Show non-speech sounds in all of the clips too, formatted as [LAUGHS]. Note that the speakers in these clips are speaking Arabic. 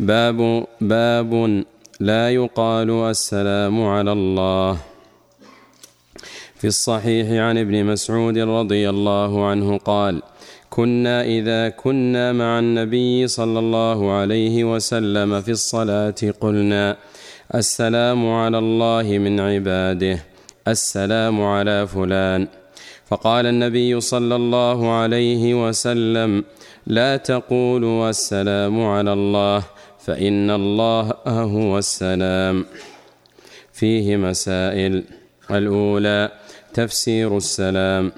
باب باب لا يقال السلام على الله. في الصحيح عن ابن مسعود رضي الله عنه قال كنا إذا كنا مع النبي صلى الله عليه وسلم في الصلاة قلنا السلام على الله من عباده السلام على فلان. فقال النبي صلى الله عليه وسلم لا تقولوا السلام على الله. فإن الله هو السلام. فيه مسائل. الأولى تفسير السلام.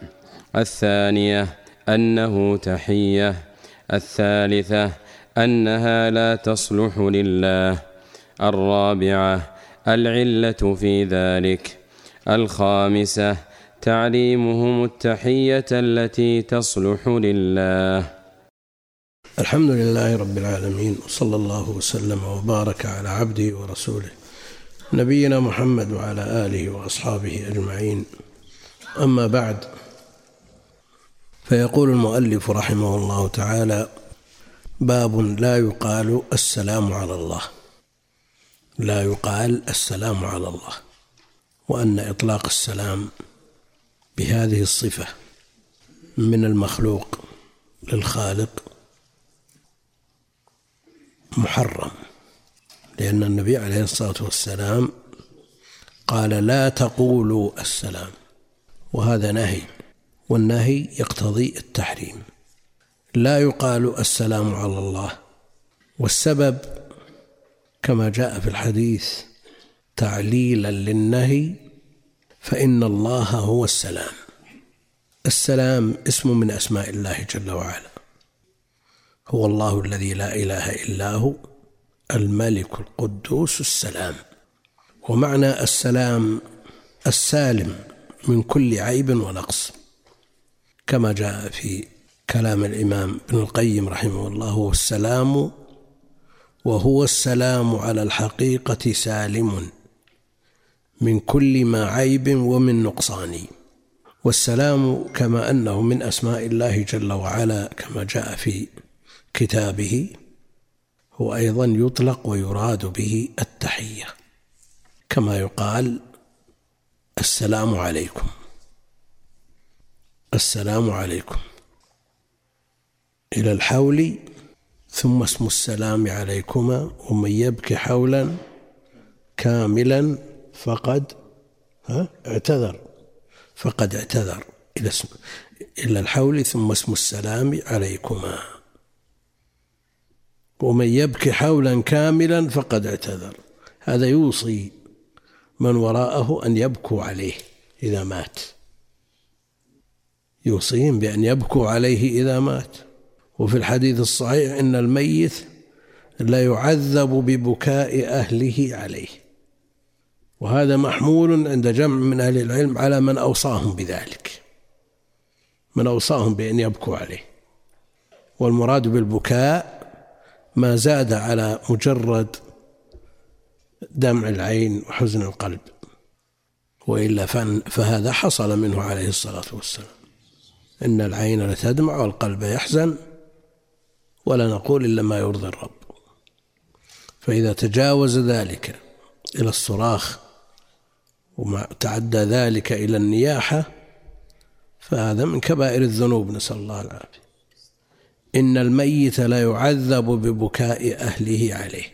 الثانية أنه تحية. الثالثة أنها لا تصلح لله. الرابعة العلة في ذلك. الخامسة تعليمهم التحية التي تصلح لله. الحمد لله رب العالمين وصلى الله وسلم وبارك على عبده ورسوله نبينا محمد وعلى آله وأصحابه أجمعين. أما بعد فيقول المؤلف رحمه الله تعالى باب لا يقال السلام على الله. لا يقال السلام على الله وأن إطلاق السلام بهذه الصفة من المخلوق للخالق محرم لأن النبي عليه الصلاة والسلام قال لا تقولوا السلام وهذا نهي والنهي يقتضي التحريم. لا يقال السلام على الله والسبب كما جاء في الحديث تعليلا للنهي فإن الله هو السلام. السلام اسم من أسماء الله جل وعلا. هو الله الذي لا إله إلا هو الملك القدوس السلام. ومعنى السلام السالم من كل عيب ونقص. كما جاء في كلام الإمام ابن القيم رحمه الله هو السلام وهو السلام على الحقيقة سالم من كل ما عيب ومن نقصان. والسلام كما أنه من أسماء الله جل وعلا كما جاء في كتابه هو أيضا يطلق ويراد به التحية كما يقال السلام عليكم. السلام عليكم. إلى الحول ثم اسم السلام عليكما ومن يبكي حولا كاملا فقد ها؟ اعتذر. فقد اعتذر. إلى اسم إلى الحول ثم اسم السلام عليكما. ومن يبكي حولا كاملا فقد اعتذر. هذا يوصي من وراءه أن يبكوا عليه إذا مات. يوصيهم بأن يبكوا عليه إذا مات. وفي الحديث الصحيح إن الميت لا يعذب ببكاء أهله عليه. وهذا محمول عند جمع من أهل العلم على من أوصاهم بذلك. من أوصاهم بأن يبكوا عليه. والمراد بالبكاء ما زاد على مجرد دمع العين وحزن القلب وإلا فهذا حصل منه عليه الصلاة والسلام. إن العين لتدمع والقلب يحزن ولا نقول إلا ما يرضي الرب. فإذا تجاوز ذلك إلى الصراخ وما تعدى ذلك إلى النياحة فهذا من كبائر الذنوب نسأل الله العافية. إن الميت لا يعذب ببكاء أهله عليه.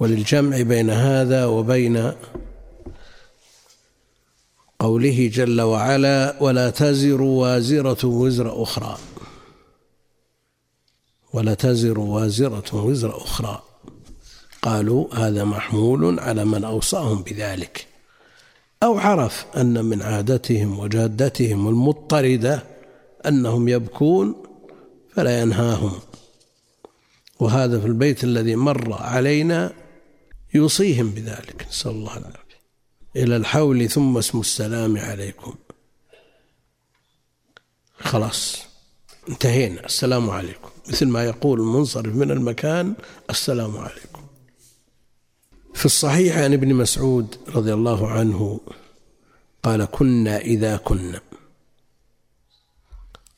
وللجمع بين هذا وبين قوله جل وعلا ولا تزر وازرة وزر أخرى. ولا تزر وازرة وزر أخرى. قالوا هذا محمول على من أوصاهم بذلك. أو عرف أن من عادتهم وجادتهم المضطردة أنهم يبكون فلا ينهاهم. وهذا في البيت الذي مر علينا يوصيهم بذلك. نسأل الله العافية. إلى الحول ثم اسم السلام عليكم. خلاص انتهينا. السلام عليكم. مثل ما يقول المنصرف من المكان السلام عليكم. في الصحيح عن ابن مسعود رضي الله عنه قال كنا إذا كنا.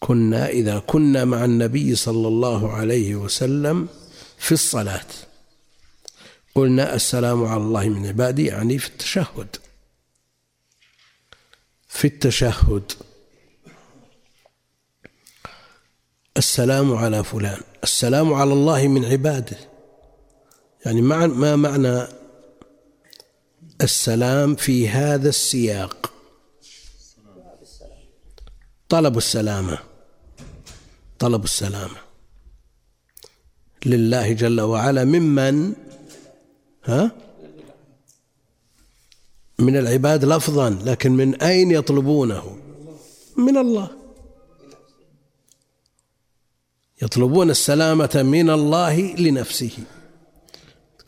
كنا إذا كنا مع النبي صلى الله عليه وسلم في الصلاة. قلنا السلام على الله من عباده يعني في التشهد. في التشهد. السلام على فلان السلام على الله من عباده يعني ما معنى السلام في هذا السياق؟ طلب السلامة. طلب السلامة. لله جل وعلا ممن ها؟ من العباد لفظا لكن من أين يطلبونه؟ من الله. يطلبون السلامة من الله لنفسه.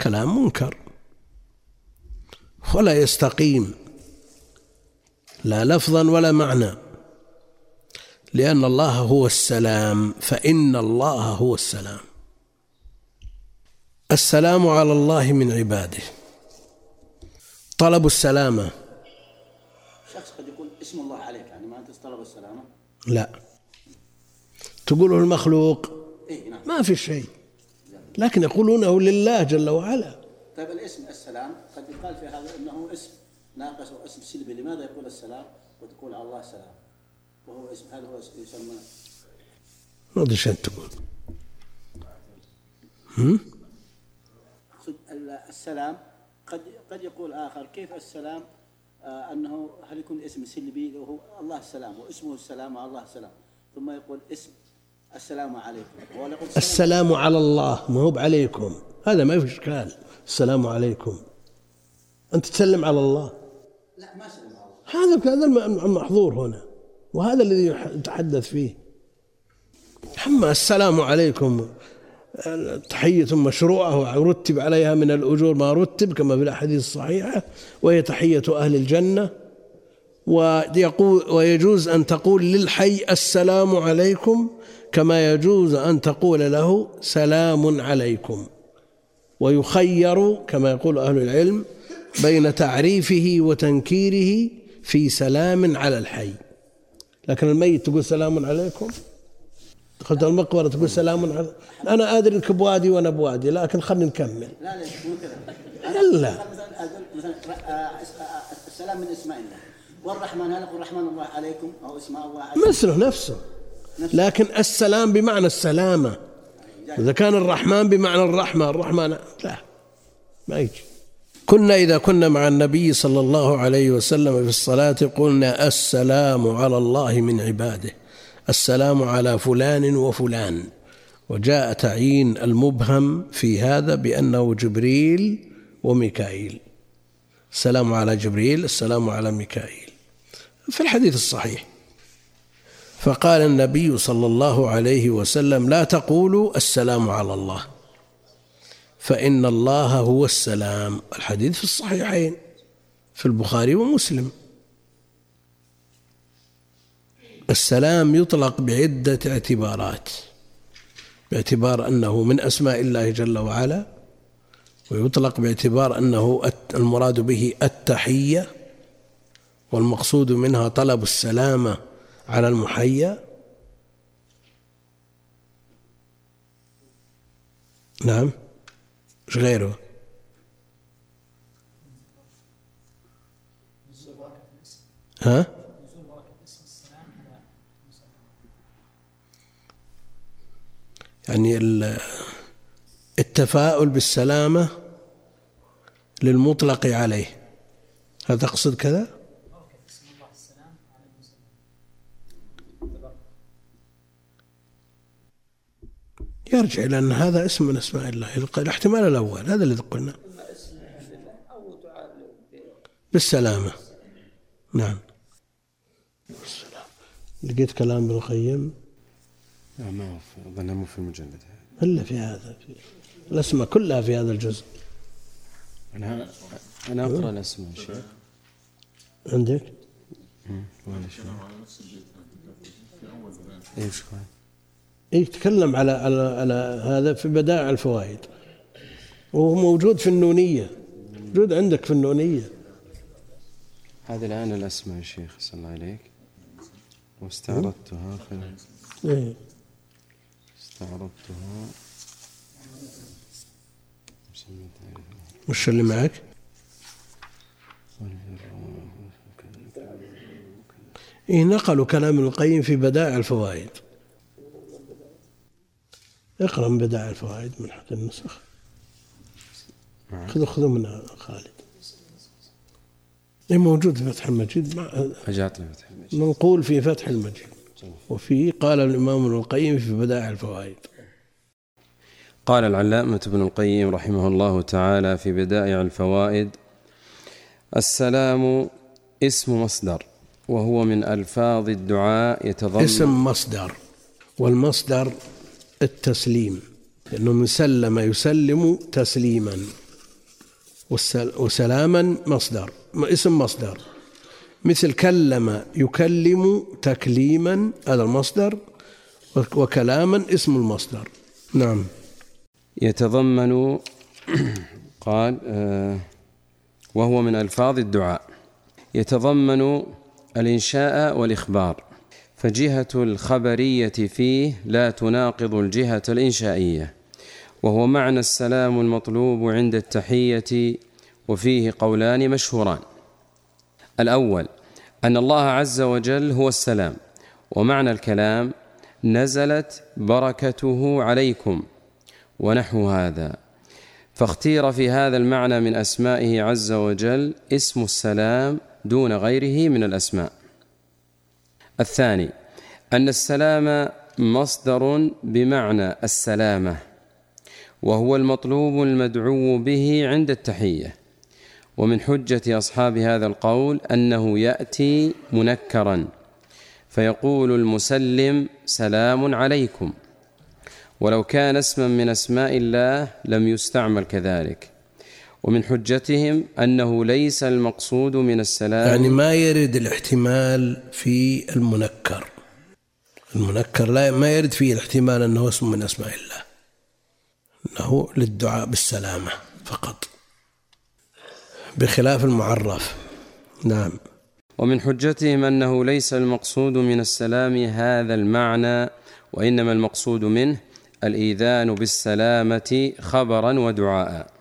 كلام منكر. ولا يستقيم. لا لفظا ولا معنى. لأن الله هو السلام فإن الله هو السلام. السلام على الله من عباده. طلب السلامة. شخص قد يقول اسم الله عليك يعني ما أنت طلب السلامة؟ لا. تقوله المخلوق؟ إيه نعم. ما في شيء. لكن يقولونه لله جل وعلا. طيب الاسم السلام قد يقال في هذا إنه اسم ناقص واسم سلبي. لماذا يقول السلام وتقول على الله سلام وهو اسم هذا هو يسمى ما أدري إيش أنت تقول. السلام. قد قد يقول آخر كيف السلام؟ آه أنه هل يكون اسم سلبي؟ وهو الله السلام واسمه السلام الله السلام. ثم يقول اسم السلام عليكم. السلام السلام على الله ما هو عليكم هذا ما في إشكال. السلام عليكم. أنت تسلم على الله. لا ما سلم على الله. هذا هذا المحظور هنا. وهذا الذي يتحدث فيه. أما السلام عليكم تحية مشروعة ورتب عليها من الأجور ما رتب كما في الأحاديث الصحيحة وهي تحية أهل الجنة. ويقول ويجوز أن تقول للحي السلام عليكم كما يجوز أن تقول له سلام عليكم. ويخير كما يقول أهل العلم بين تعريفه وتنكيره في سلام على الحي. لكن الميت تقول سلام عليكم؟ دخلت المقبرة تقول سلام عليكم أنا أدري إنك بوادي وأنا بوادي لكن خلينا نكمل. لا لا كذا. إلا مثلا آه، آه، السلام من اسماء الله. والرحمن هل يقول الرحمن الله عليكم أو اسماء الله عليكم؟ مثله نفسه. لكن السلام بمعنى السلامة. إذا كان الرحمن بمعنى الرحمة الرحمن لا ما يجي. كنا إذا كنا مع النبي صلى الله عليه وسلم في الصلاة قلنا السلام على الله من عباده السلام على فلان وفلان. وجاء تعيين المبهم في هذا بأنه جبريل وميكائيل. السلام على جبريل السلام على ميكائيل. في الحديث الصحيح. فقال النبي صلى الله عليه وسلم لا تقولوا السلام على الله. فإن الله هو السلام. الحديث في الصحيحين في البخاري ومسلم. السلام يطلق بعدة اعتبارات. باعتبار أنه من أسماء الله جل وعلا ويطلق باعتبار أنه المراد به التحية والمقصود منها طلب السلامة على المحيا. نعم. إيش غيره. ها؟ يعني ال- التفاؤل بالسلامة للمطلق عليه. هل تقصد كذا؟ يرجع إلى أن هذا اسم من أسماء الله الاحتمال الأول هذا الذي قلنا. بالسلامة. نعم. بالسلامة لقيت كلام ابن القيم؟ لا ما في- أظنها مو في المجلد. إلا في هذا في الأسماء كلها في هذا الجزء. أنا أنا أقرأ الأسماء شيخ. عندك؟ إيش يتكلم على على على هذا في بدائع الفوائد. وهو موجود في النونية. موجود عندك في النونية. هذه الآن الأسماء يا شيخ صلى الله عليك واستعرضتها خلال إيه؟ استعرضتها. وش اللي معك؟ إيه نقلوا كلام القيم في بدائع الفوائد. اقرأ من بدائع الفوائد من أحد النسخ. خذوا خذوا من خالد. إيه موجود في فتح المجيد. مع فتح المجيد. منقول في فتح المجيد. وفيه قال الإمام ابن القيم في بدائع الفوائد. قال العلامة ابن القيم رحمه الله تعالى في بدائع الفوائد السلام اسم مصدر وهو من ألفاظ الدعاء يتضمن. اسم مصدر. والمصدر التسليم لأنه من سلم يسلم تسليما وسلاما مصدر اسم مصدر. مثل كلم يكلم تكليما هذا المصدر وك- وكلاما اسم المصدر. نعم. يتضمن [CLEARS THROAT] قال آه، وهو من ألفاظ الدعاء. يتضمن الإنشاء والإخبار. فجهة الخبرية فيه لا تناقض الجهة الإنشائية وهو معنى السلام المطلوب عند التحية وفيه قولان مشهوران. الأول أن الله عز وجل هو السلام ومعنى الكلام نزلت بركته عليكم ونحو هذا. فاختير في هذا المعنى من أسمائه عز وجل اسم السلام دون غيره من الأسماء. الثاني أن السلام مصدر بمعنى السلامة وهو المطلوب المدعو به عند التحية. ومن حجة أصحاب هذا القول أنه يأتي منكرا فيقول المسلم سلام عليكم. ولو كان اسما من أسماء الله لم يستعمل كذلك. ومن حجتهم أنه ليس المقصود من السلام يعني ما يرد الاحتمال في المنكر. المنكر لا ما يرد فيه الاحتمال أنه اسم من أسماء الله. أنه للدعاء بالسلامة فقط. بخلاف المعرف. نعم. ومن حجتهم أنه ليس المقصود من السلام هذا المعنى وإنما المقصود منه الإيذان بالسلامة خبرا ودعاء.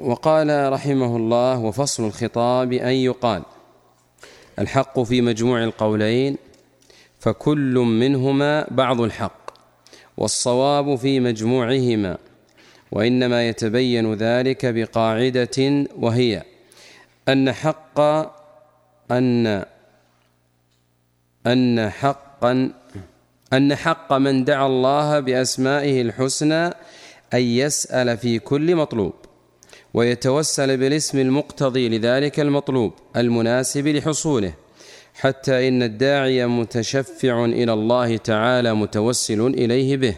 وقال رحمه الله وفصل الخطاب أن يقال الحق في مجموع القولين فكل منهما بعض الحق والصواب في مجموعهما وإنما يتبين ذلك بقاعدة وهي أن حق أن أن حقا أن حق من دعا الله بأسمائه الحسنى أن يسأل في كل مطلوب. ويتوسل بالاسم المقتضي لذلك المطلوب المناسب لحصوله حتى إن الداعي متشفع إلى الله تعالى متوسل إليه به.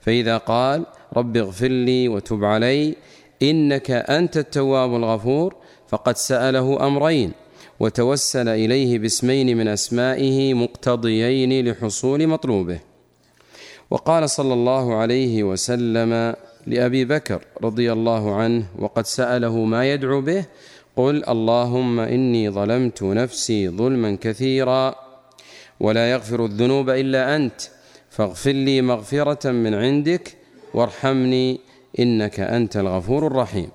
فإذا قال رب اغفر لي وتب علي إنك أنت التواب الغفور فقد سأله أمرين وتوسل إليه باسمين من أسمائه مقتضيين لحصول مطلوبه. وقال صلى الله عليه وسلم لأبي بكر رضي الله عنه وقد سأله ما يدعو به قل اللهم إني ظلمت نفسي ظلما كثيرا ولا يغفر الذنوب إلا أنت فاغفر لي مغفرة من عندك وارحمني إنك أنت الغفور الرحيم.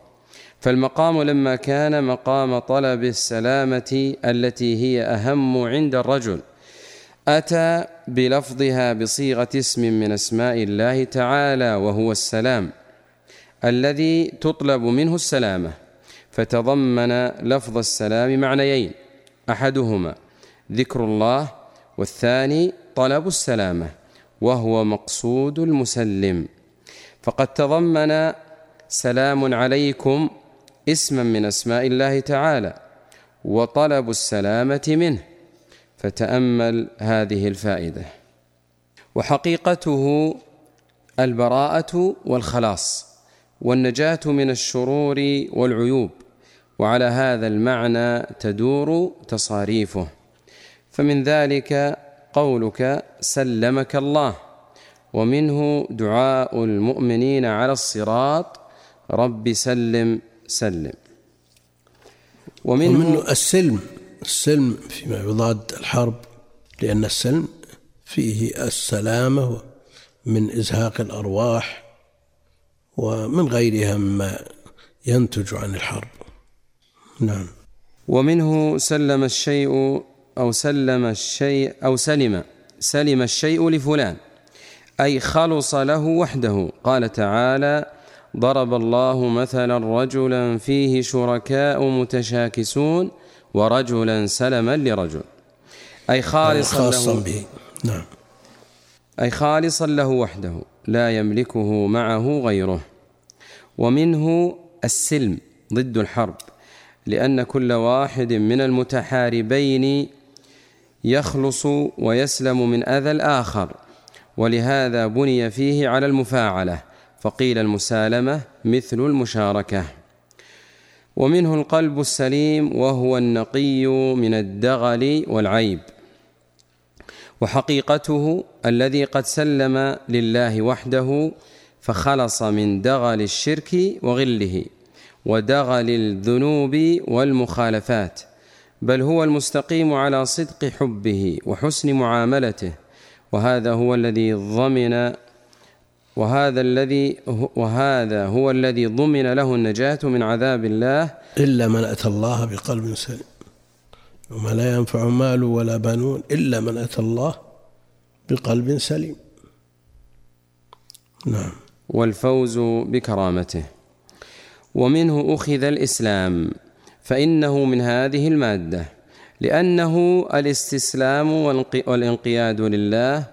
فالمقام لما كان مقام طلب السلامة التي هي أهم عند الرجل. أتى بلفظها بصيغة اسم من أسماء الله تعالى وهو السلام. الذي تطلب منه السلامة. فتضمن لفظ السلام معنيين. أحدهما ذكر الله والثاني طلب السلامة وهو مقصود المسلم. فقد تضمن سلام عليكم اسما من أسماء الله تعالى وطلب السلامة منه. فتأمل هذه الفائدة. وحقيقته البراءة والخلاص. والنجاة من الشرور والعيوب وعلى هذا المعنى تدور تصاريفه. فمن ذلك قولك سلمك الله ومنه دعاء المؤمنين على الصراط رب سلم سلم. ومنه, ومنه السلم السلم فيما يضاد الحرب لأن السلم فيه السلامة من إزهاق الأرواح ومن غيرها مما ينتج عن الحرب نعم. ومنه سلم الشيء أو سلم الشيء أو سلم سلم الشيء لفلان أي خلص له وحده. قال تعالى ضرب الله مثلا رجلا فيه شركاء متشاكسون ورجلا سلما لرجل. أي خالصا له به. نعم. أي خالصا له وحده. لا يملكه معه غيره. ومنه السلم ضد الحرب لأن كل واحد من المتحاربين يخلص ويسلم من أذى الآخر ولهذا بني فيه على المفاعلة فقيل المسالمة مثل المشاركة. ومنه القلب السليم وهو النقي من الدغل والعيب. وحقيقته الذي قد سلم لله وحده فخلص من دغل الشرك وغله ودغل الذنوب والمخالفات بل هو المستقيم على صدق حبه وحسن معاملته وهذا هو الذي ضمن وهذا الذي وهذا هو الذي ضمن له النجاة من عذاب الله. إلا من أتى الله بقلب سليم. وما لا ينفع مال ولا بنون إلا من أتى الله بقلب سليم. نعم. والفوز بكرامته. ومنه أخذ الإسلام فإنه من هذه المادة لأنه الاستسلام والانقياد لله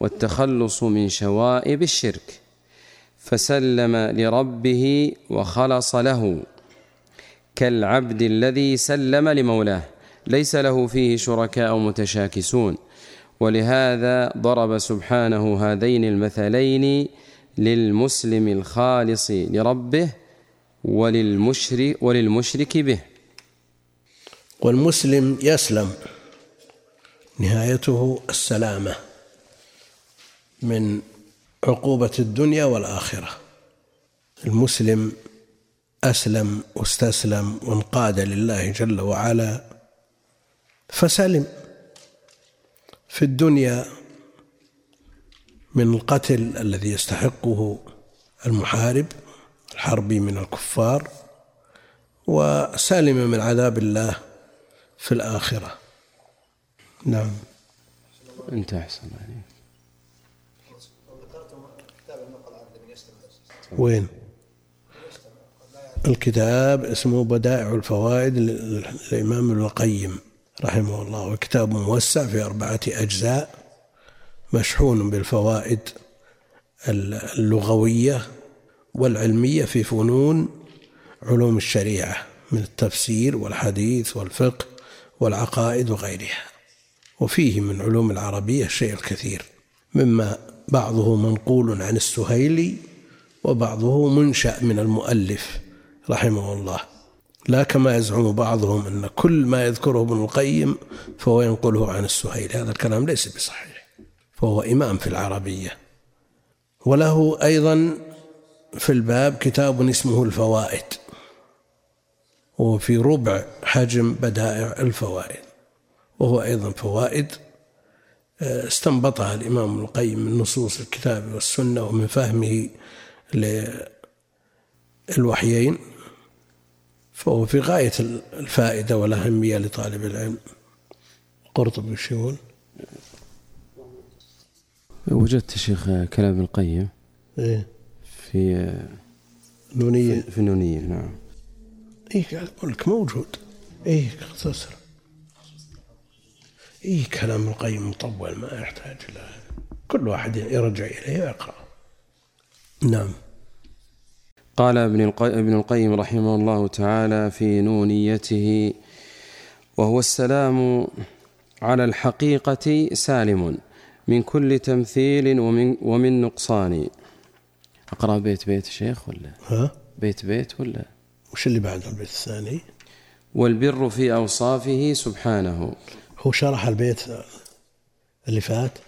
والتخلص من شوائب الشرك. فسلم لربه وخلص له كالعبد الذي سلم لمولاه. ليس له فيه شركاء متشاكسون. ولهذا ضرب سبحانه هذين المثلين للمسلم الخالص لربه وللمشرك وللمشرك به. والمسلم يسلم نهايته السلامة من عقوبة الدنيا والآخرة. المسلم أسلم واستسلم وانقاد لله جل وعلا فسلم في الدنيا من القتل الذي يستحقه المحارب الحربي من الكفار وسالم من عذاب الله في الآخرة. نعم. انت أحسن عليك. وين؟ الكتاب اسمه بدائع الفوائد للإمام ابن القيم. رحمه الله وكتاب موسع في أربعة أجزاء مشحون بالفوائد اللغوية والعلمية في فنون علوم الشريعة من التفسير والحديث والفقه والعقائد وغيرها. وفيه من علوم العربية الشيء الكثير مما بعضه منقول عن السهيلي وبعضه منشأ من المؤلف رحمه الله. لا كما يزعم بعضهم أن كل ما يذكره ابن القيم فهو ينقله عن السهيلي هذا الكلام ليس بصحيح فهو إمام في العربية. وله أيضا في الباب كتاب اسمه الفوائد وفي ربع حجم بدائع الفوائد وهو أيضا فوائد آه، استنبطها الإمام ابن القيم من نصوص الكتاب والسنة ومن فهمه للوحيين. فهو في غاية الفائدة والأهمية لطالب العلم. قرطبي وش يقول؟ وجدت شيخ كلام ابن القيم إيه؟ في نونية. في النونية نعم. اي أقول لك موجود. اي اختصر اي كلام القيم مطول ما يحتاج إلى كل واحد يرجع إليه ويقرا نعم. قال ابن ابن القيم رحمه الله تعالى في نونيته وهو السلام على الحقيقة سالم من كل تمثيل ومن, ومن نقصان. أقرأ بيت بيت شيخ ولا؟ ها؟ بيت بيت ولا؟ وش اللي بعد البيت الثاني؟ والبر في أوصافه سبحانه. هو شرح البيت اللي فات؟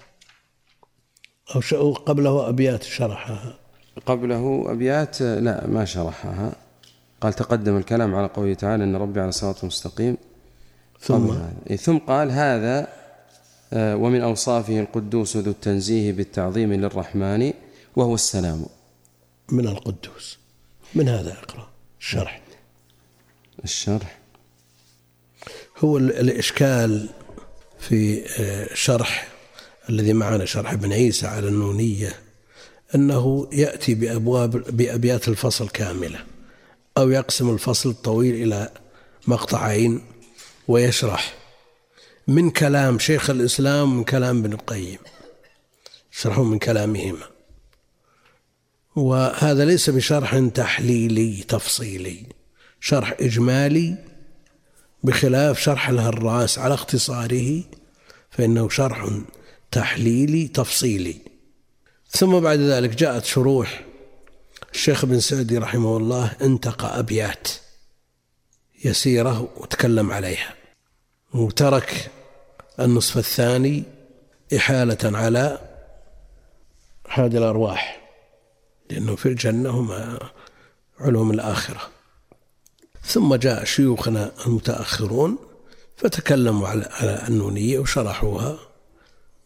أو قبله أبيات شرحها؟ قبله أبيات لا ما شرحها. قال تقدم الكلام على قوله تعالى إن ربي على صراط مستقيم. ثم. إيه، ثم قال هذا آه، ومن أوصافه القدوس ذو التنزيه بالتعظيم للرحمن وهو السلام. من القدوس. من هذا اقرأ الشرح. الشرح. هو ال- الإشكال في آه، شرح الذي معنا شرح ابن عيسى على النونية. أنه يأتي بأبواب بأبيات الفصل كاملة أو يقسم الفصل الطويل إلى مقطعين ويشرح من كلام شيخ الإسلام ومن كلام ابن القيم شرحه من كلامهما. وهذا ليس بشرح تحليلي تفصيلي شرح إجمالي بخلاف شرح الهراس على اختصاره فإنه شرح تحليلي تفصيلي. ثم بعد ذلك جاءت شروح. الشيخ بن سعدي رحمه الله انتقى أبيات يسيرة وتكلم عليها. وترك النصف الثاني إحالة على هذه الأرواح لأنه في الجنة هم علوم الآخرة. ثم جاء شيوخنا المتأخرون فتكلموا على النونية وشرحوها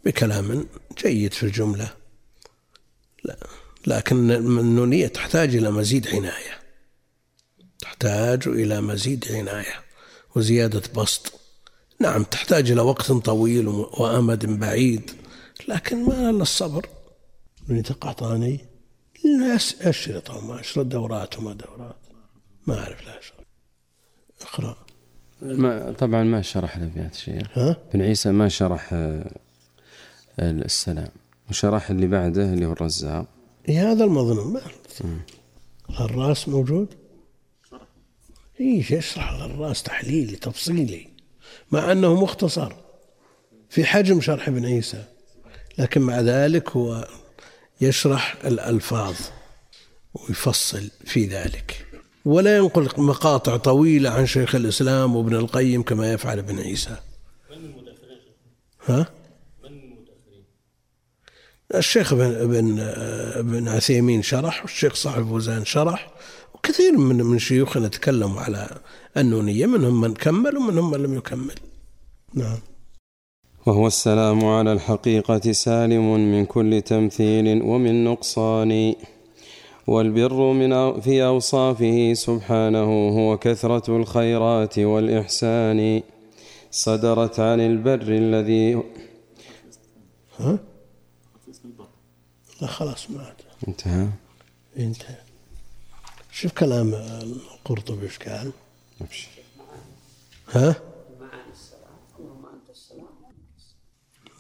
بكلام جيد في الجملة. لا لكن النونية تحتاج إلى مزيد عناية. تحتاج إلى مزيد عناية وزيادة بسط. نعم تحتاج إلى وقت طويل وأمد بعيد لكن ما إلا الصبر. من تقاطعني لا يس- أشرط وما أشرط دورات وما دورات. ما أعرف لا أشرط. اقرأ. ما طبعا ما شرح الأبيات شيخ. ها؟ ابن عيسى ما شرح آه، السلام. وشرح اللي بعده اللي هو الرزاق. إيه هذا المظنون ما الراس موجود؟ إيش يشرح الراس تحليلي تفصيلي. مع أنه مختصر. في حجم شرح ابن عيسى. لكن مع ذلك هو يشرح الألفاظ ويفصل في ذلك. ولا ينقل مقاطع طويلة عن شيخ الإسلام وابن القيم كما يفعل ابن عيسى. ها؟ الشيخ ابن ابن ابن عثيمين شرح والشيخ صاحب فوزان شرح. وكثير من من شيوخنا تكلموا على النونية منهم من كمل ومنهم من لم يكمل. نعم. وهو السلام على الحقيقة سالم من كل تمثيل ومن نقصان. والبر من في أوصافه سبحانه هو كثرة الخيرات والإحسان. صدرت عن البر الذي ها؟ لا خلاص ما عاد. انتهى؟ انتهى. شوف كلام القرطبي إيش قال. ها؟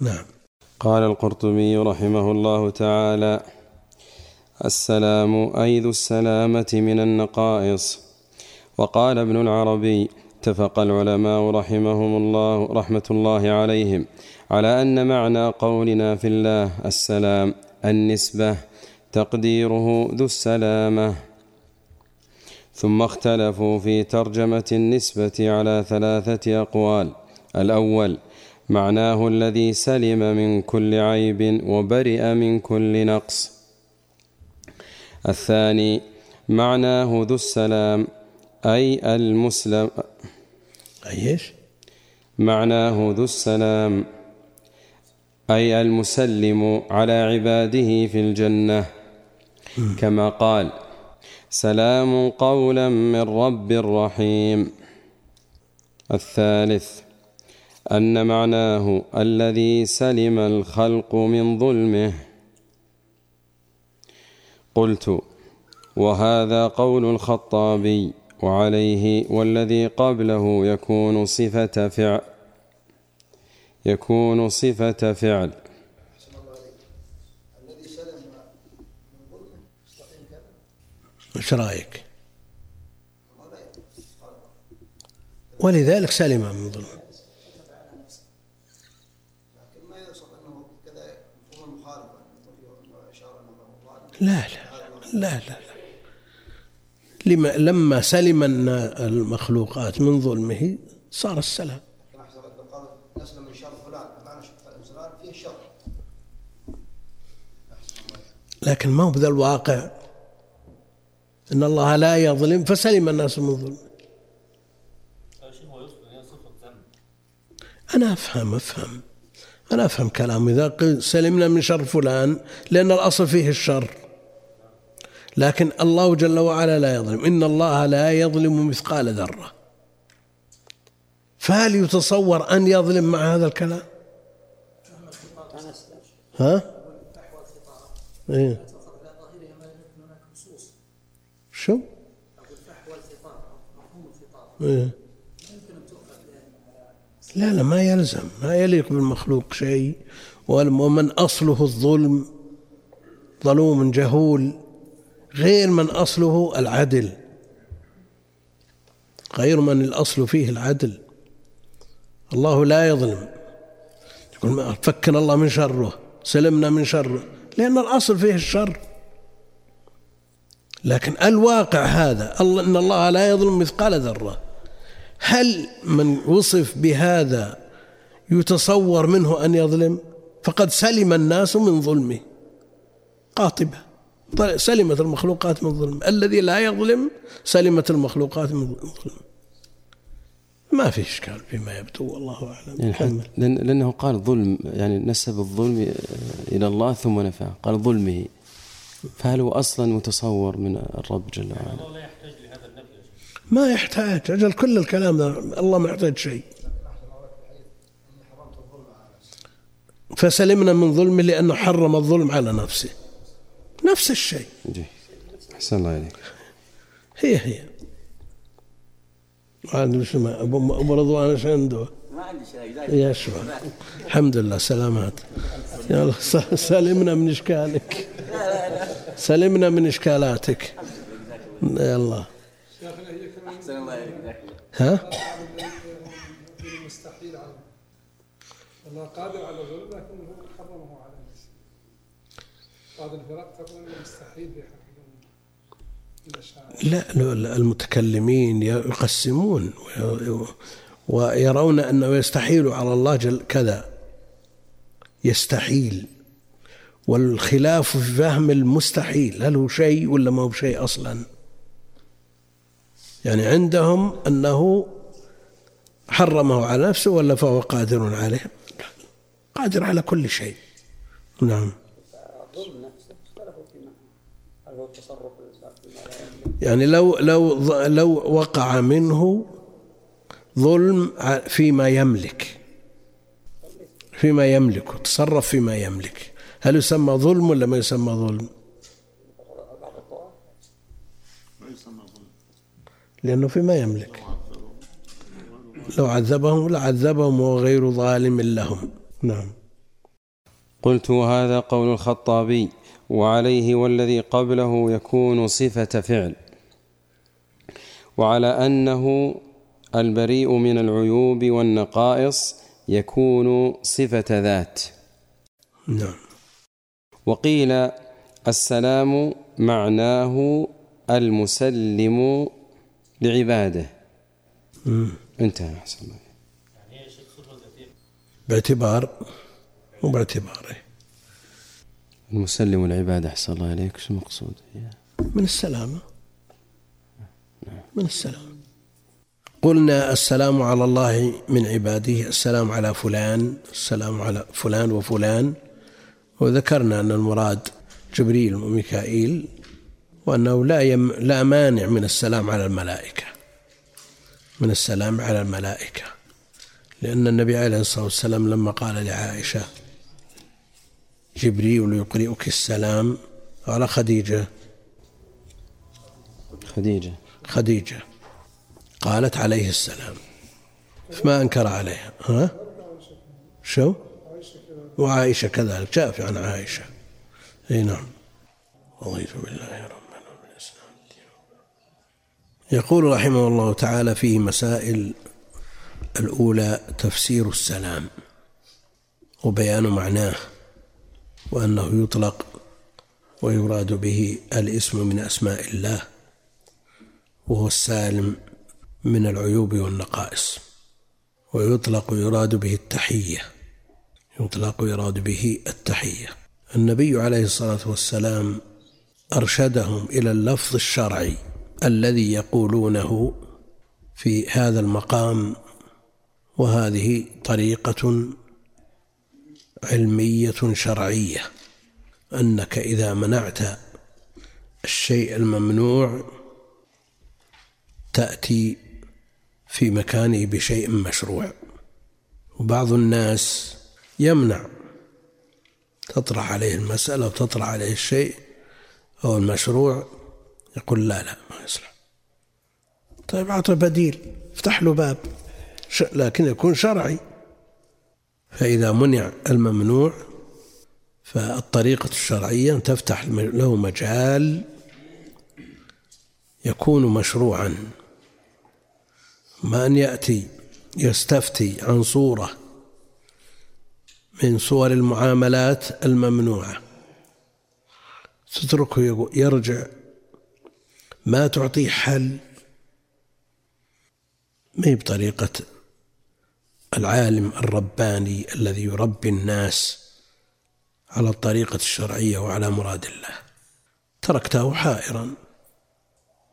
نعم. قال القرطبي رحمه الله تعالى السلام أي ذو السلامة من النقائص. وقال ابن العربي اتفق العلماء رحمهم الله رحمة الله عليهم على أن معنى قولنا في الله السلام النسبة تقديره ذو السلامة. ثم اختلفوا في ترجمة النسبة على ثلاثة أقوال. الأول معناه الذي سلم من كل عيب وبرئ من كل نقص. الثاني معناه ذو السلام أي المسلم. أي إيش؟ معناه ذو السلام. أي المسلم على عباده في الجنة. كما قال سلام قولا من رب رحيم. الثالث أن معناه الذي سلم الخلق من ظلمه. قلت وهذا قول الخطابي وعليه والذي قبله يكون صفة فعل يكون صفة فعل. إيش رأيك؟ ولذلك سلم من ظلم. لا لا لا لا لما لما سلم المخلوقات من ظلمه صار السلام نسلم من شر فلان معنى فلان فيه شر لكن ما هو بذا الواقع إن الله لا يظلم فسلم الناس من ظلمه أنا أفهم أفهم. أنا أفهم كلام إذا سلمنا من شر فلان لأن الأصل فيه الشر. لكن الله جل وعلا لا يظلم. إن الله لا يظلم مثقال ذرة. فهل يتصور أن يظلم مع هذا الكلام؟ ها؟ إيه؟ شو؟ إيه؟ لا لا ما يلزم ما يليق بالمخلوق شيء. ومن أصله الظلم ظلوم جهول غير من أصله العدل. غير من الأصل فيه العدل. الله لا يظلم. يقول فكنا الله من شره سلمنا من شره. لأن الأصل فيه الشر. لكن الواقع هذا إن الله لا يظلم مثقال ذرة. هل من وصف بهذا يتصور منه أن يظلم؟ فقد سلم الناس من ظلمه. قاطبة. سلمت المخلوقات من الظلم الذي لا يظلم سلمت المخلوقات من الظلم ما في إشكال فيما يبدو والله أعلم. يعني لأنه قال ظلم يعني نسب الظلم إلى الله ثم نفاه قال ظلمه. فهل هو أصلا متصور من الرب جل وعلا؟ ما يحتاج أجل كل الكلام ده الله ما يحتاج شيء. فسلمنا من ظلمه لأنه حرم الظلم على نفسه. نفس الشيء. أحسن الله عليك هي هي. عاد شو أبو أبو رضوان إيش عنده؟ ما عندي شيء يا شباب. الحمد لله سلامات. يلا سلمنا من إشكالك. سلمنا من إشكالاتك. يلا. أحسن الله ها؟ المستحيل الله قادر على الظلم لكنه حرمه على نفسه. بعض الفرق تقول إنه مستحيل في لا المتكلمين يقسمون ويرون أنه يستحيل على الله جل كذا. يستحيل. والخلاف في فهم المستحيل هل هو شيء ولا ما هو بشيء أصلا؟ يعني عندهم أنه حرمه على نفسه ولا فهو قادر عليه؟ قادر على كل شيء. نعم. يعني لو لو لو وقع منه ظلم فيما يملك. فيما يملك تصرف فيما يملك. هل يسمى ظلم ولا ما يسمى ظلم؟ لأنه فيما يملك. لو عذبهم لعذبهم وهو غير ظالم لهم. نعم. قلت وهذا قول الخطابي وعليه والذي قبله يكون صفة فعل. وعلى أنه البريء من العيوب والنقائص يكون صفة ذات. نعم. وقيل السلام معناه المسلم لعباده. انتهى أحسن باعتبار وباعتباره المسلم العبادة أحسن الله إليك. شو المقصود؟ من السلامة. من السلام. قلنا السلام على الله من عباده السلام على فلان السلام على فلان وفلان. وذكرنا أن المراد جبريل وميكائيل وأنه لا يم لا مانع من السلام على الملائكة. من السلام على الملائكة. لأن النبي عليه الصلاة والسلام لما قال لعائشة جبريل يقرئك السلام على خديجة. خديجة. خديجة قالت عليه السلام. فما أنكر عليها. ها؟ شو؟ وعائشة كذلك. جاء في عن عائشة. إي نعم. رضيت بالله ربنا يقول رحمه الله تعالى فيه مسائل الأولى تفسير السلام وبيان معناه وأنه يطلق ويراد به الاسم من أسماء الله. وهو السالم من العيوب والنقائص ويطلق يراد به التحية يطلق يراد به التحية. النبي عليه الصلاة والسلام أرشدهم إلى اللفظ الشرعي الذي يقولونه في هذا المقام وهذه طريقة علمية شرعية أنك إذا منعت الشيء الممنوع تأتي في مكانه بشيء مشروع. وبعض الناس يمنع تطرح عليه المسألة وتطرح عليه الشيء أو المشروع يقول لا لا ما يصلح. طيب أعطه بديل افتح له باب. لكن يكون شرعي. فإذا منع الممنوع فالطريقة الشرعية تفتح له مجال يكون مشروعا. ما أن يأتي يستفتي عن صورة من صور المعاملات الممنوعة. تتركه يرجع ما تعطيه حل؟ ما هي بطريقة العالم الرباني الذي يربي الناس على الطريقة الشرعية وعلى مراد الله؟ تركته حائرا.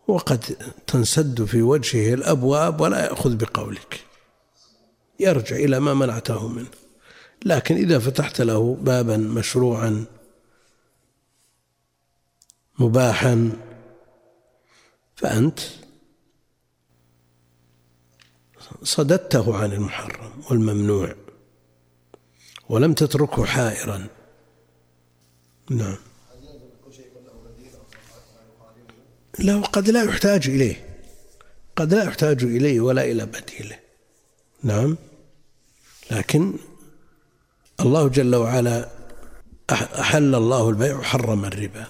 وقد تنسد في وجهه الأبواب ولا يأخذ بقولك. يرجع إلى ما منعته منه. لكن إذا فتحت له بابا مشروعا مباحا فأنت صددته عن المحرم والممنوع ولم تتركه حائرا. نعم. لا وقد لا يحتاج إليه. قد لا يحتاج إليه ولا إلى بديله. نعم. لكن الله جل وعلا أحل الله البيع وحرم الربا.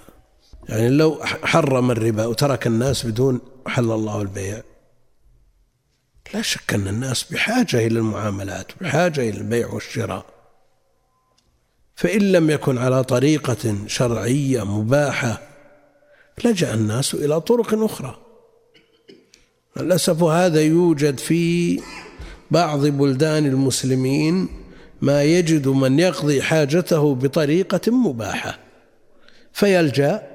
يعني لو حرم الربا وترك الناس بدون حل الله البيع لا شك أن الناس بحاجة إلى المعاملات بحاجة إلى البيع والشراء. فإن لم يكن على طريقة شرعية مباحة لجأ الناس إلى طرق أخرى. للأسف هذا يوجد في بعض بلدان المسلمين ما يجد من يقضي حاجته بطريقة مباحة فيلجأ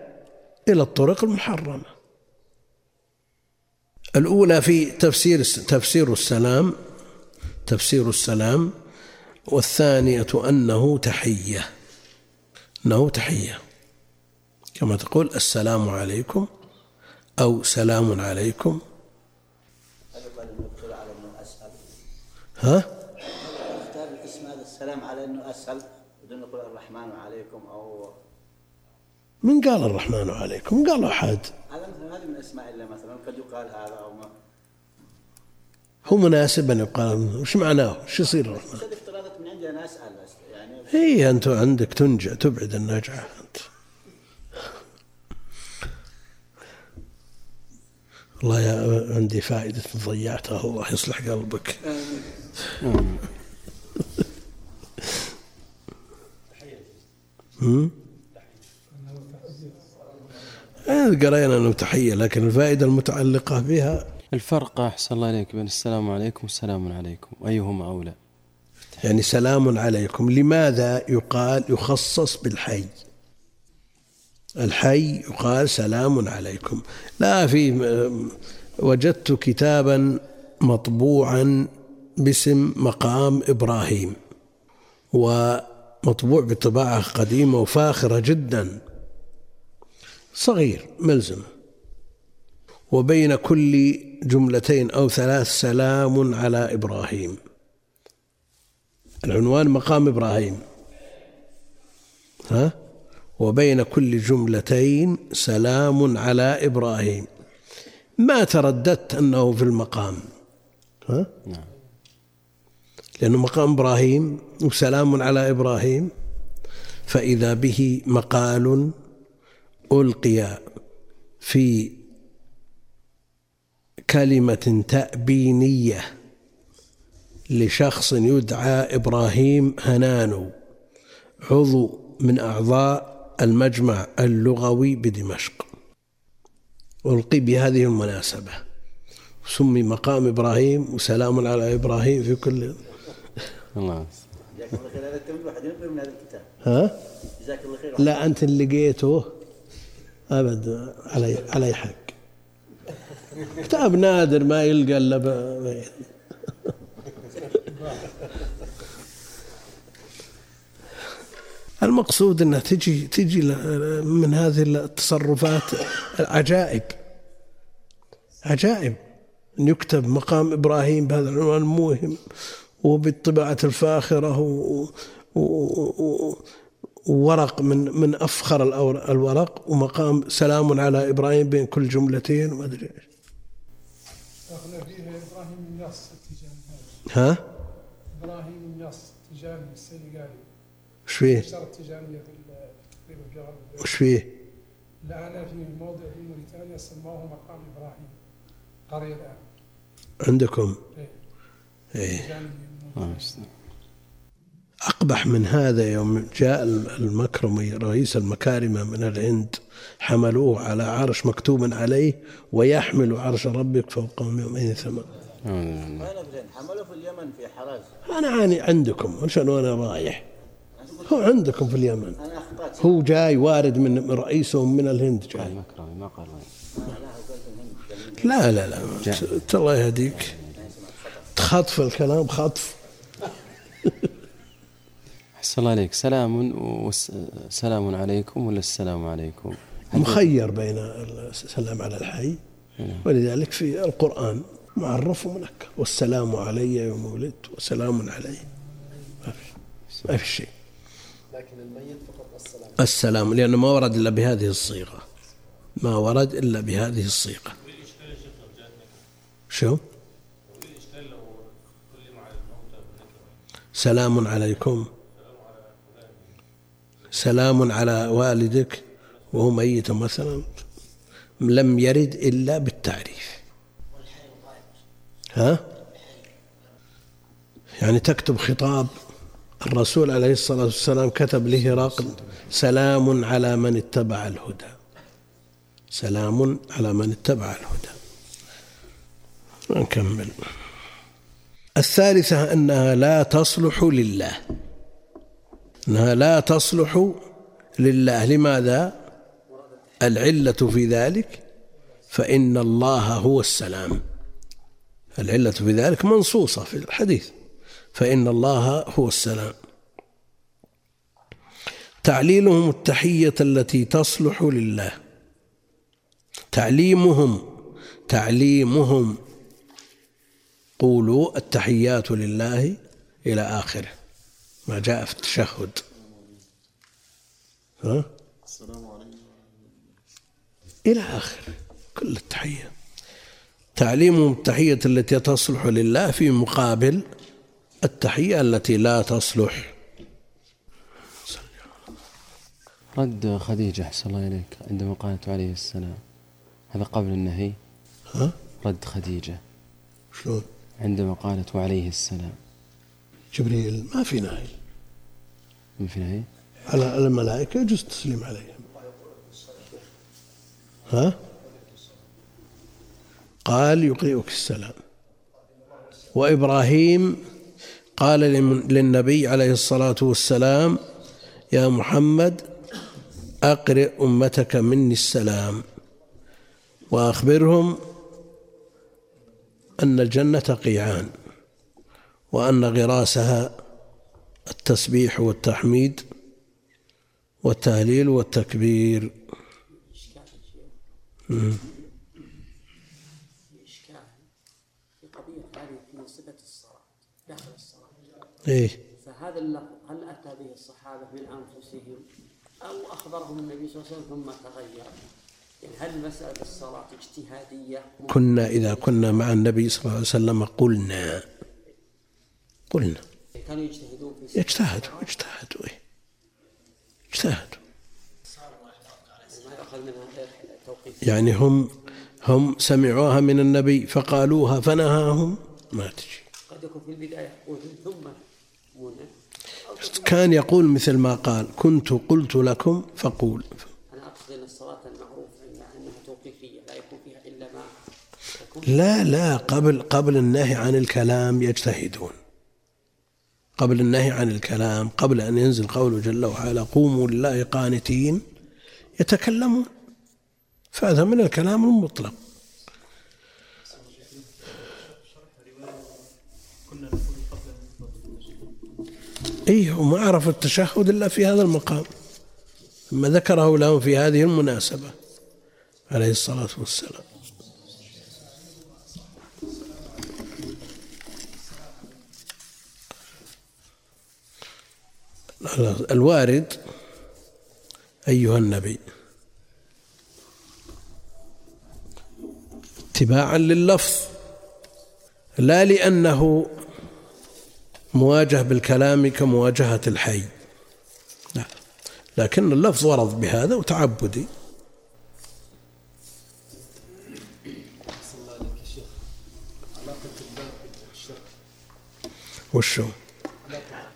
إلى الطرق المحرمة. الأولى في تفسير تفسير السلام تفسير السلام والثانية أنه تحية أنه تحية. كما تقول السلام عليكم أو سلام عليكم ها؟ اختار الاسم هذا السلام على إنه أسهل بدون نقول الرحمن عليكم أو من قال الرحمن عليكم؟ قال أحد هذا مثلا هذه من اسماء الله مثلا قد يقال هذا أو ما هو مناسب أن يقال وش معناه؟ وش يصير الرحمن؟ افتراضات من عندي أنا أسأل يعني هي أنت عندك تنجع تبعد النجعه انت والله يا عندي فائدة ضيعتها الله يصلح قلبك. هم؟ إيه، قرينا أنه تحية لكن الفائدة المتعلقة بها؟ الفرق أحسن الله إليك بين السلام عليكم والسلام عليكم. أيهما أولى؟ يعني سلام عليكم لماذا يقال يخصص بالحي؟ الحي يقال سلام عليكم. لا في وجدت كتابا مطبوعا باسم مقام إبراهيم ومطبوع بطباعة قديمة وفاخرة جدا. صغير ملزم. وبين كل جملتين أو ثلاث سلام على إبراهيم. العنوان مقام إبراهيم. ها؟ وبين كل جملتين سلام على إبراهيم. ما ترددت أنه في المقام؟ ها؟ نعم لأنه مقام إبراهيم وسلام على إبراهيم فإذا به مقال ألقي في كلمة تأبينية لشخص يدعى إبراهيم هنانو عضو من أعضاء المجمع اللغوي بدمشق. ألقي بهذه المناسبة. سمي مقام إبراهيم وسلام على إبراهيم في كل الله. جزاك الله خير. هذا من هذا الكتاب. ها؟ جزاك الله خير. لا أنت اللي لقيته أبد علي علي حق. كتاب نادر ما يلقى إلا المقصود انها تجي تجي من هذه التصرفات عجائب. عجائب. إن يكتب مقام إبراهيم بهذا العنوان الموهم وبالطباعة الفاخرة و- و- و- وورق من من أفخر الورق ومقام سلام على إبراهيم بين كل جملتين وما أدري إيش. فيه إبراهيم ها؟ وش فيه؟ وش فيه؟ الان في موضع في موريتانيا سموه مقام إبراهيم قريه الان عندكم إيه، إيه. أقبح من هذا يوم جاء المكرمي رئيس المكارمة من الهند حملوه على عرش مكتوب عليه ويحمل عرش ربك فوقهم يومئذ ثمان حملوا في اليمن في حرز أنا عاني عندكم عشان وأنا رايح هو عندكم في اليمن. أنا أخطأت. هو جاي وارد من رئيسهم من الهند جاي. ما قال لا لا لا. الله يهديك. تخطف الكلام خطف. [LAUGHS] أحسن الله عليك. سلام وس... سلام عليكم ولا السلام عليكم؟ مخير بين السلام على الحي ولذلك في القرآن معرف ومنكر. والسلام علي يوم ولدت وسلام علي. ما في ما في شيء. لكن الميت فقط السلام السلام لأنه ما ورد إلا بهذه الصيغة. ما ورد إلا بهذه الصيغة. شو؟ سلام عليكم. سلام على والدك وهو ميت مثلا. لم يرد إلا بالتعريف. ها؟ يعني تكتب خطاب الرسول عليه الصلاة والسلام كتب لهرقل سلام على من اتبع الهدى. سلام على من اتبع الهدى. نكمل. الثالثة أنها لا تصلح لله. أنها لا تصلح لله. لماذا؟ العلة في ذلك فإن الله هو السلام. العلة في ذلك منصوصة في الحديث. فإن الله هو السلام. تعليلهم التحية التي تصلح لله. تعليمهم تعليمهم. قولوا التحيات لله إلى آخره. ما جاء في التشهد. ها؟ إلى آخره. كل التحية. تعليمهم التحية التي تصلح لله في مقابل التحية التي لا تصلح. رد خديجة أحسن الله إليك عندما قالت عليه السلام. هذا قبل النهي. ها؟ رد خديجة. شلون؟ عندما قالت وعليه السلام. جبريل ما في نهي. من في نهي؟ على الملائكة يجوز التسليم عليهم. ها؟ قال يقرئك السلام. وإبراهيم قال للنبي عليه الصلاة والسلام يا محمد أقرئ أمتك مني السلام. وأخبرهم أن الجنة قيعان وأن غراسها التسبيح والتحميد والتهليل والتكبير. داخل الصلاة إيه. فهذا اللفظ هل أتى به الصحابة من أنفسهم أو أخبرهم النبي صلى الله عليه وسلم ثم تغير؟ يعني هل مسألة الصلاة اجتهادية؟ كنا إذا كنا مع النبي صلى الله عليه وسلم قلنا. قلنا. كانوا يجتهدون في يجتهدوا يجتهدوا إيه. اجتهدوا. يعني هم هم سمعوها من النبي فقالوها فنهاهم. ما تجي. يكون في البداية يقول ثم منى كان يقول مثل ما قال كنت قلت لكم فقول. أنا أقصد أن الصلاة المعروف أنها توقيفية لا يكون فيها إلا ما لا لا قبل قبل النهي عن الكلام يجتهدون. قبل النهي عن الكلام قبل أن ينزل قوله جل وعلا قوموا لله قانتين. يتكلمون. فهذا من الكلام المطلق. إيه وما عرفوا التشهد إلا في هذا المقام. ثم ذكره لهم في هذه المناسبة عليه الصلاة والسلام. الوارد أيها النبي اتباعا لللفظ لا لأنه مواجه بالكلام كمواجهة الحي. لكن اللفظ ورد بهذا وتعبدي. وشو؟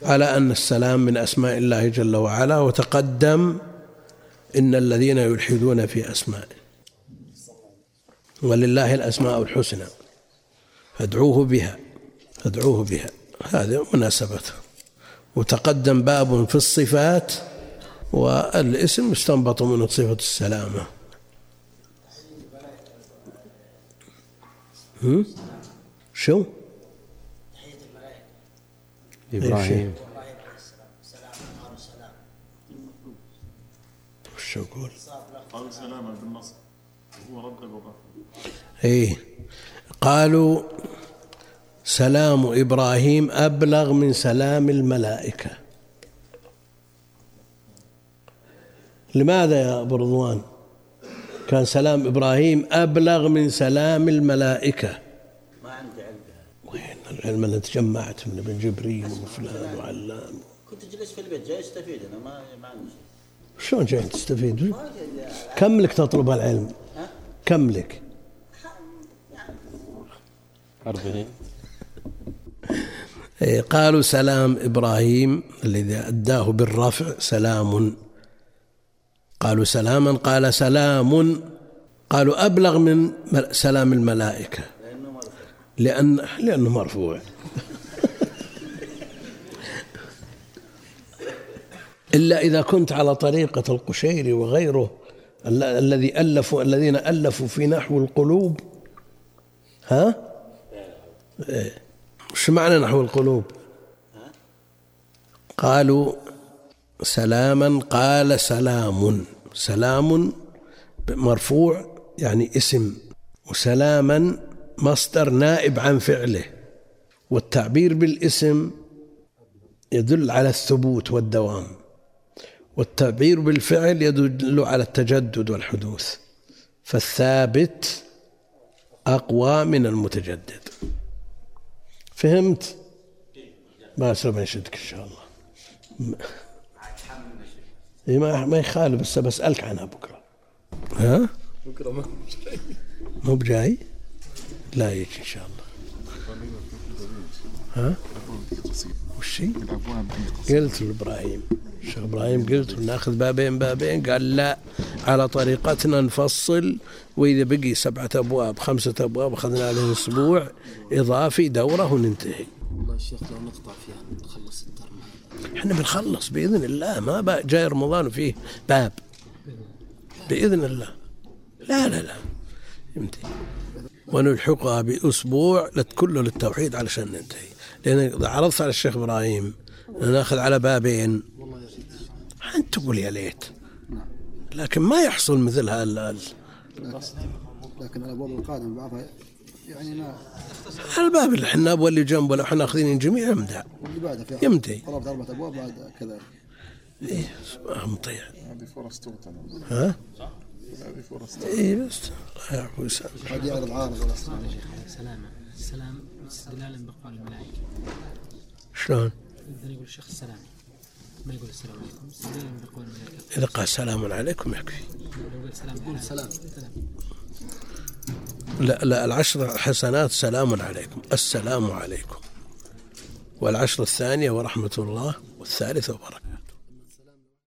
على أن السلام من أسماء الله جل وعلا وتقدم إن الذين يلحدون في أسمائه ولله الأسماء الحسنى. فادعوه بها. فادعوه بها. هذه مناسبته وتقدم باب في الصفات والاسم يستنبط منه صفة السلامة. هم؟ شو؟ إبراهيم. وش أقول؟ قالوا سلاما بالنص هو رد إبراهيم إيه. قالوا سلام إبراهيم أبلغ من سلام الملائكة. لماذا يا أبو رضوان؟ كان سلام إبراهيم أبلغ من سلام الملائكة. ما عندي علم. وين العلم اللي تجمعت من ابن جبريل وفلان وعلام؟ كنت جلست في البيت جاي أستفيد أنا ما ما عندي. شيء شلون جاي تستفيد؟ كم لك تطلب العلم؟ ها؟ كم لك؟ أربعين. إيه، قالوا سلام إبراهيم الذي أداه بالرفع سلام. قالوا سلاما قال سلام. قالوا أبلغ من سلام الملائكة. لأن لأنه مرفوع. [LAUGHS] إلا إذا كنت على طريقة القشيري وغيره ال- الذي ألفوا الذين ألفوا في نحو القلوب. ها؟ إيه. وش معنى نحو القلوب؟ قالوا سلاما قال سلام. سلام مرفوع يعني اسم وسلاما مصدر نائب عن فعله. والتعبير بالاسم يدل على الثبوت والدوام والتعبير بالفعل يدل على التجدد والحدوث. فالثابت أقوى من المتجدد. فهمت؟ ما سوف نشدك إن شاء الله إيه ما ما يخالف بس بسألك عنها بكرة ها؟ بكرة ما مو بجاي؟ لا يجي إن شاء الله ها؟ وش قلت لإبراهيم الشيخ إبراهيم قلت ناخذ بابين بابين قال لا على طريقتنا نفصل وإذا بقي سبعة أبواب خمسة أبواب أخذنا له أسبوع إضافي دورة وننتهي. والله يا شيخ لو نقطع فيها نخلص الترم إحنا بنخلص بإذن الله ما جاي رمضان وفيه باب. بإذن الله. لا لا لا. يمتي ونلحقها بأسبوع كله للتوحيد علشان ننتهي. لأن عرضت على الشيخ إبراهيم ناخذ على بابين أنت تقول يا ليت. لكن ما يحصل مثل هذا لكن الابواب القادمه بعضها يعني ما الباب اللي إحنا واللي جنبه لو إحنا أخذين جميع يمدع واللي بعدها فيها. يمتي طلبت أربعة أبواب بعد كذا. إيه مطيع. هذه فرص تغتنم ها؟ هذه فرص إيه بس. الله يعفو ويسامح قد يعرض عارض ولا. سلامة. السلام استدلالا بقول الملائكة شلون؟ إذا يقول الشيخ السلام ما يقول السلام عليكم. إذا قال سلام عليكم يكفي. قال سلام. لا لا العشر حسنات سلام عليكم. السلام عليكم. والعشر الثانية ورحمة الله والثالث وبركة